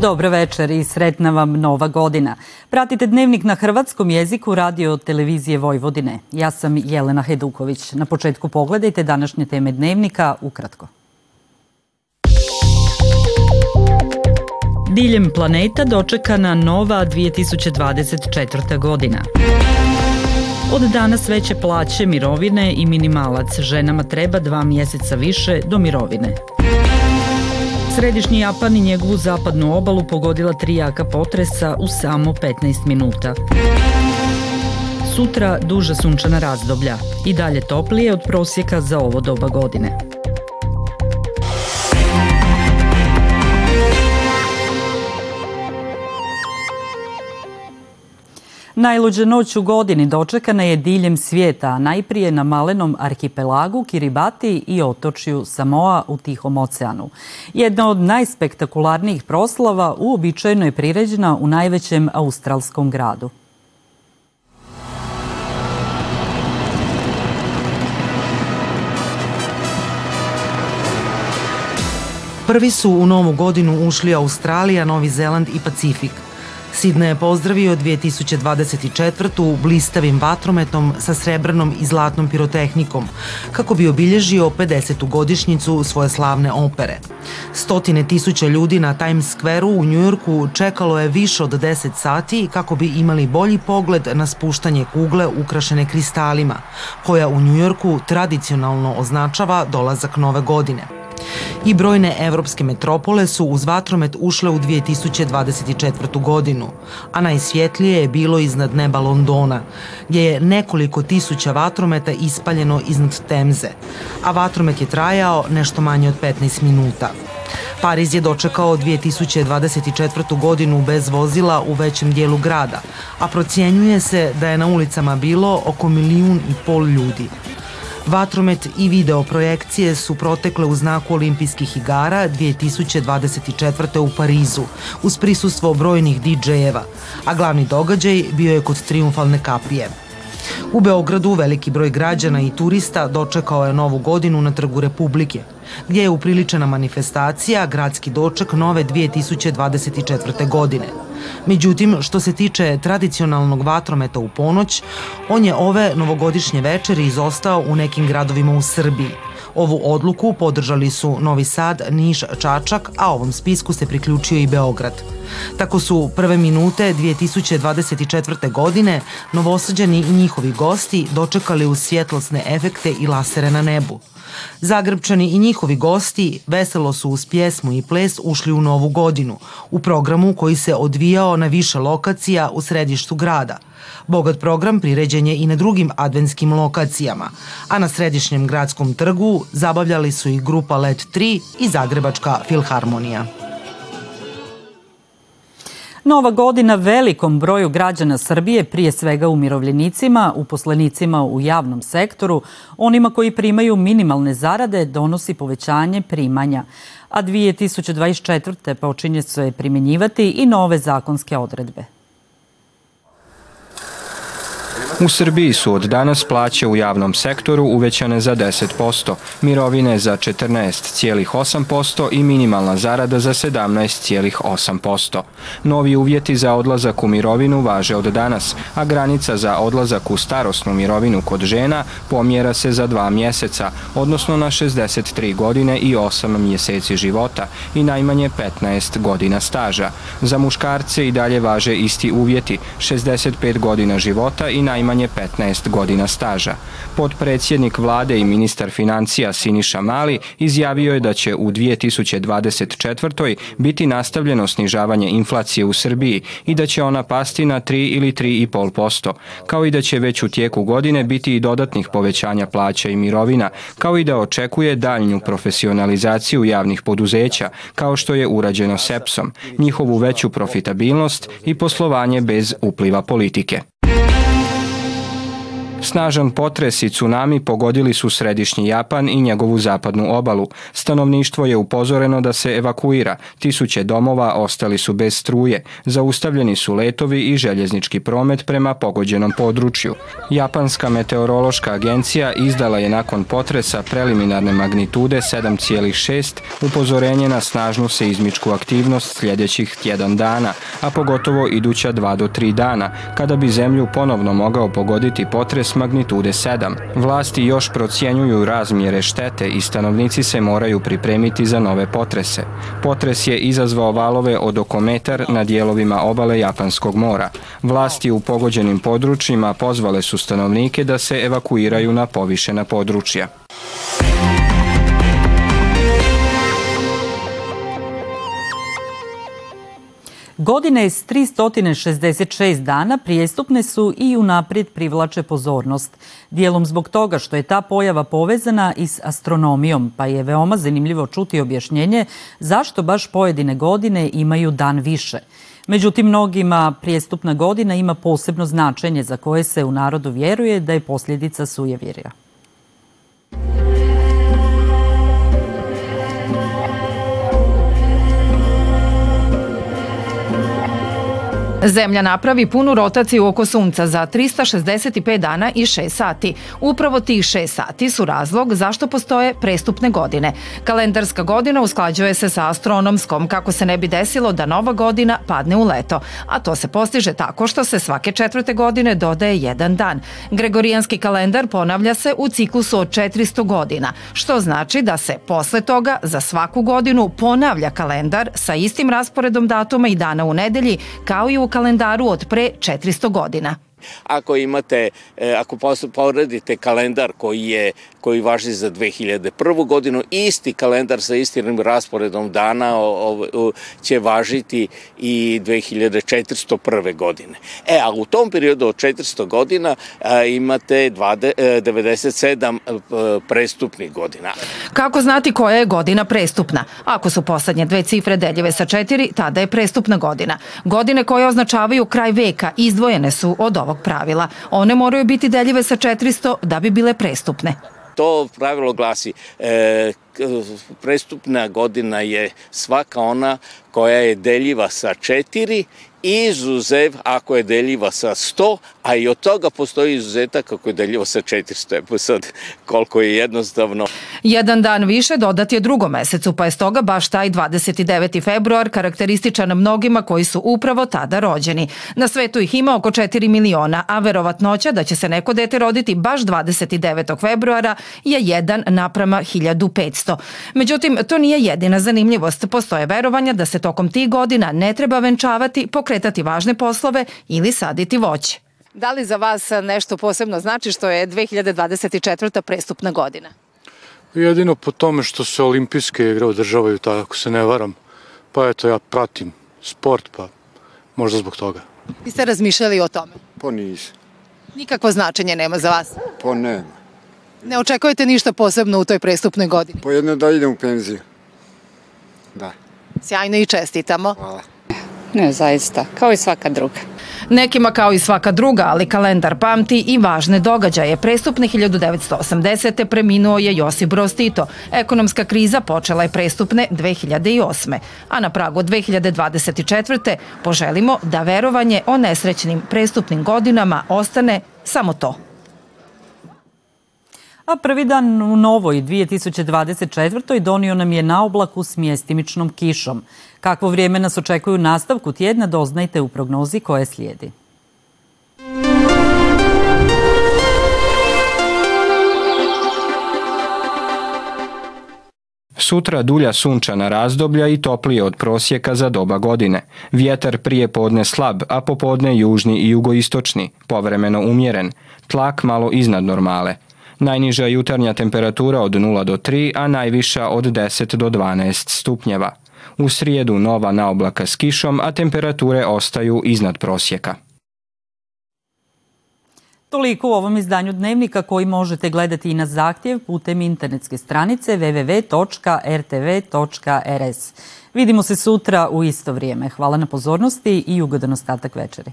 Dobro večer i sretna vam nova godina. Pratite dnevnik na hrvatskom jeziku radio televizije Vojvodine. Ja sam Jelena Heduković. Na početku pogledajte današnje teme dnevnika ukratko. Diljem planeta dočekana nova 2024. godina. Od danas veće plaće, mirovine i minimalac. Ženama treba dva mjeseca više do mirovine. Središnji Japan i njegovu zapadnu obalu pogodila tri jaka potresa u samo 15 minuta. Sutra duža sunčana razdoblja i dalje toplije od prosjeka za ovo doba godine. Najluđa noć u godini dočekana je diljem svijeta, najprije na malenom arhipelagu Kiribati i otočju Samoa u Tihom oceanu. Jedna od najspektakularnijih proslava uobičajeno je priređena u najvećem australskom gradu. Prvi su u novu godinu ušli Australija, Novi Zeland i Pacifik – Sidne je pozdravio 2024. blistavim vatrometom sa srebrnom i zlatnom pirotehnikom, kako bi obilježio 50. godišnjicu svoje slavne opere. Stotine tisuća ljudi na Times Square-u u Njujorku čekalo je više od 10 sati kako bi imali bolji pogled na spuštanje kugle ukrašene kristalima, koja u Njujorku tradicionalno označava dolazak nove godine i brojne evropske metropole su uz vatromet ušle u 2024. godinu, a najsvjetlije je bilo iznad neba Londona, gdje je nekoliko tisuća vatrometa ispaljeno iznad Temze, a vatromet je trajao nešto manje od 15 minuta. Pariz je dočekao 2024. godinu bez vozila u većem dijelu grada, a procjenjuje se da je na ulicama bilo oko milijun i pol ljudi. Vatromet i video projekcije su protekle u znaku olimpijskih igara 2024. u Parizu, uz prisustvo brojnih DJ-eva, a glavni događaj bio je kod triumfalne kapije. U Beogradu veliki broj građana i turista dočekao je novu godinu na Trgu Republike, gdje je upriličena manifestacija Gradski doček nove 2024. godine. Međutim, što se tiče tradicionalnog vatrometa u ponoć, on je ove novogodišnje večeri izostao u nekim gradovima u Srbiji – Ovu odluku podržali su Novi Sad, Niš, Čačak, a ovom spisku se priključio i Beograd. Tako su prve minute 2024. godine novosađani i njihovi gosti dočekali u svjetlosne efekte i lasere na nebu. Zagrebčani i njihovi gosti veselo su uz pjesmu i ples ušli u novu godinu, u programu koji se odvijao na više lokacija u središtu grada – Bogat program priređen je i na drugim adventskim lokacijama, a na središnjem gradskom trgu zabavljali su i grupa Let 3 i Zagrebačka filharmonija. Nova godina velikom broju građana Srbije, prije svega umirovljenicima, uposlenicima u javnom sektoru, onima koji primaju minimalne zarade, donosi povećanje primanja. A 2024. počinje se primjenjivati i nove zakonske odredbe. U Srbiji su od danas plaće u javnom sektoru uvećane za 10%, mirovine za 14,8% i minimalna zarada za 17,8%. Novi uvjeti za odlazak u mirovinu važe od danas, a granica za odlazak u starosnu mirovinu kod žena pomjera se za dva mjeseca, odnosno na 63 godine i 8 mjeseci života i najmanje 15 godina staža. Za muškarce i dalje važe isti uvjeti, 65 godina života i najmanje najmanje 15 godina staža. Podpredsjednik vlade i ministar financija Siniša Mali izjavio je da će u 2024. biti nastavljeno snižavanje inflacije u Srbiji i da će ona pasti na 3 ili 3,5%, kao i da će već u tijeku godine biti i dodatnih povećanja plaća i mirovina, kao i da očekuje daljnju profesionalizaciju javnih poduzeća, kao što je urađeno SEPSom, njihovu veću profitabilnost i poslovanje bez upliva politike. Snažan potres i tsunami pogodili su središnji Japan i njegovu zapadnu obalu. Stanovništvo je upozoreno da se evakuira. Tisuće domova ostali su bez struje. Zaustavljeni su letovi i željeznički promet prema pogođenom području. Japanska meteorološka agencija izdala je nakon potresa preliminarne magnitude 7,6 upozorenje na snažnu seizmičku aktivnost sljedećih tjedan dana, a pogotovo iduća 2 do 3 dana, kada bi zemlju ponovno mogao pogoditi potres magnitude 7. Vlasti još procjenjuju razmjere štete i stanovnici se moraju pripremiti za nove potrese. Potres je izazvao valove od oko metar na dijelovima obale Japanskog mora. Vlasti u pogođenim područjima pozvale su stanovnike da se evakuiraju na povišena područja. Godine s 366 dana prijestupne su i unaprijed privlače pozornost. Dijelom zbog toga što je ta pojava povezana i s astronomijom, pa je veoma zanimljivo čuti objašnjenje zašto baš pojedine godine imaju dan više. Međutim, mnogima prijestupna godina ima posebno značenje za koje se u narodu vjeruje da je posljedica sujevjerja. Zemlja napravi punu rotaciju oko Sunca za 365 dana i 6 sati. Upravo tih 6 sati su razlog zašto postoje prestupne godine. Kalendarska godina usklađuje se sa astronomskom kako se ne bi desilo da nova godina padne u leto. A to se postiže tako što se svake četvrte godine dodaje jedan dan. Gregorijanski kalendar ponavlja se u ciklusu od 400 godina, što znači da se posle toga za svaku godinu ponavlja kalendar sa istim rasporedom datuma i dana u nedelji kao i u kalendaru od pre 400 godina. Ako imate, e, ako poredite kalendar koji je koji važi za 2001. godinu, isti kalendar sa istim rasporedom dana o, o, će važiti i 2401. godine. E, a u tom periodu od 400 godina a, imate 20, 97 e, e, prestupnih godina. Kako znati koja je godina prestupna? Ako su poslednje dve cifre deljive sa četiri, tada je prestupna godina. Godine koje označavaju kraj veka izdvojene su od ovog pravila. One moraju biti deljive sa 400 da bi bile prestupne. To pravilo glasi e, prestupna godina je svaka ona koja je deljiva sa 4 izuzev ako je deljiva sa 100, a i od toga postoji izuzetak ako je deljiva sa 400. Evo sad koliko je jednostavno. Jedan dan više dodat je drugom mesecu, pa je stoga baš taj 29. februar karakterističan mnogima koji su upravo tada rođeni. Na svetu ih ima oko 4 miliona, a verovatnoća da će se neko dete roditi baš 29. februara je 1 naprama 1500. Međutim, to nije jedina zanimljivost. Postoje verovanja da se tokom tih godina ne treba venčavati, pokretati važne poslove ili saditi voće. Da li za vas nešto posebno znači što je 2024. prestupna godina? Jedino po tome što se olimpijske igre održavaju tako, ako se ne varam. Pa eto, ja pratim sport, pa možda zbog toga. Vi ste razmišljali o tome? Pa nisam. Nikakvo značenje nema za vas? Pa nema. Ne očekujete ništa posebno u toj prestupnoj godini? Pa jedno da idem u penziju. Da. Sjajno i čestitamo. Hvala. Ne, zaista, kao i svaka druga. Nekima kao i svaka druga, ali kalendar pamti i važne događaje. Prestupne 1980. preminuo je Josip Broz Tito. Ekonomska kriza počela je prestupne 2008. A na pragu 2024. poželimo da verovanje o nesrećnim prestupnim godinama ostane samo to. A prvi dan u novoj 2024. donio nam je na oblaku s mjestimičnom kišom. Kakvo vrijeme nas očekuju u nastavku tjedna doznajte u prognozi koje slijedi. Sutra dulja sunčana razdoblja i toplije od prosjeka za doba godine. Vjetar prije podne slab, a popodne južni i jugoistočni, povremeno umjeren. Tlak malo iznad normale – Najniža jutarnja temperatura od 0 do 3, a najviša od 10 do 12 stupnjeva. U srijedu nova naoblaka s kišom, a temperature ostaju iznad prosjeka. Toliko u ovom izdanju Dnevnika koji možete gledati i na zahtjev putem internetske stranice www.rtv.rs. Vidimo se sutra u isto vrijeme. Hvala na pozornosti i ugodan ostatak večeri.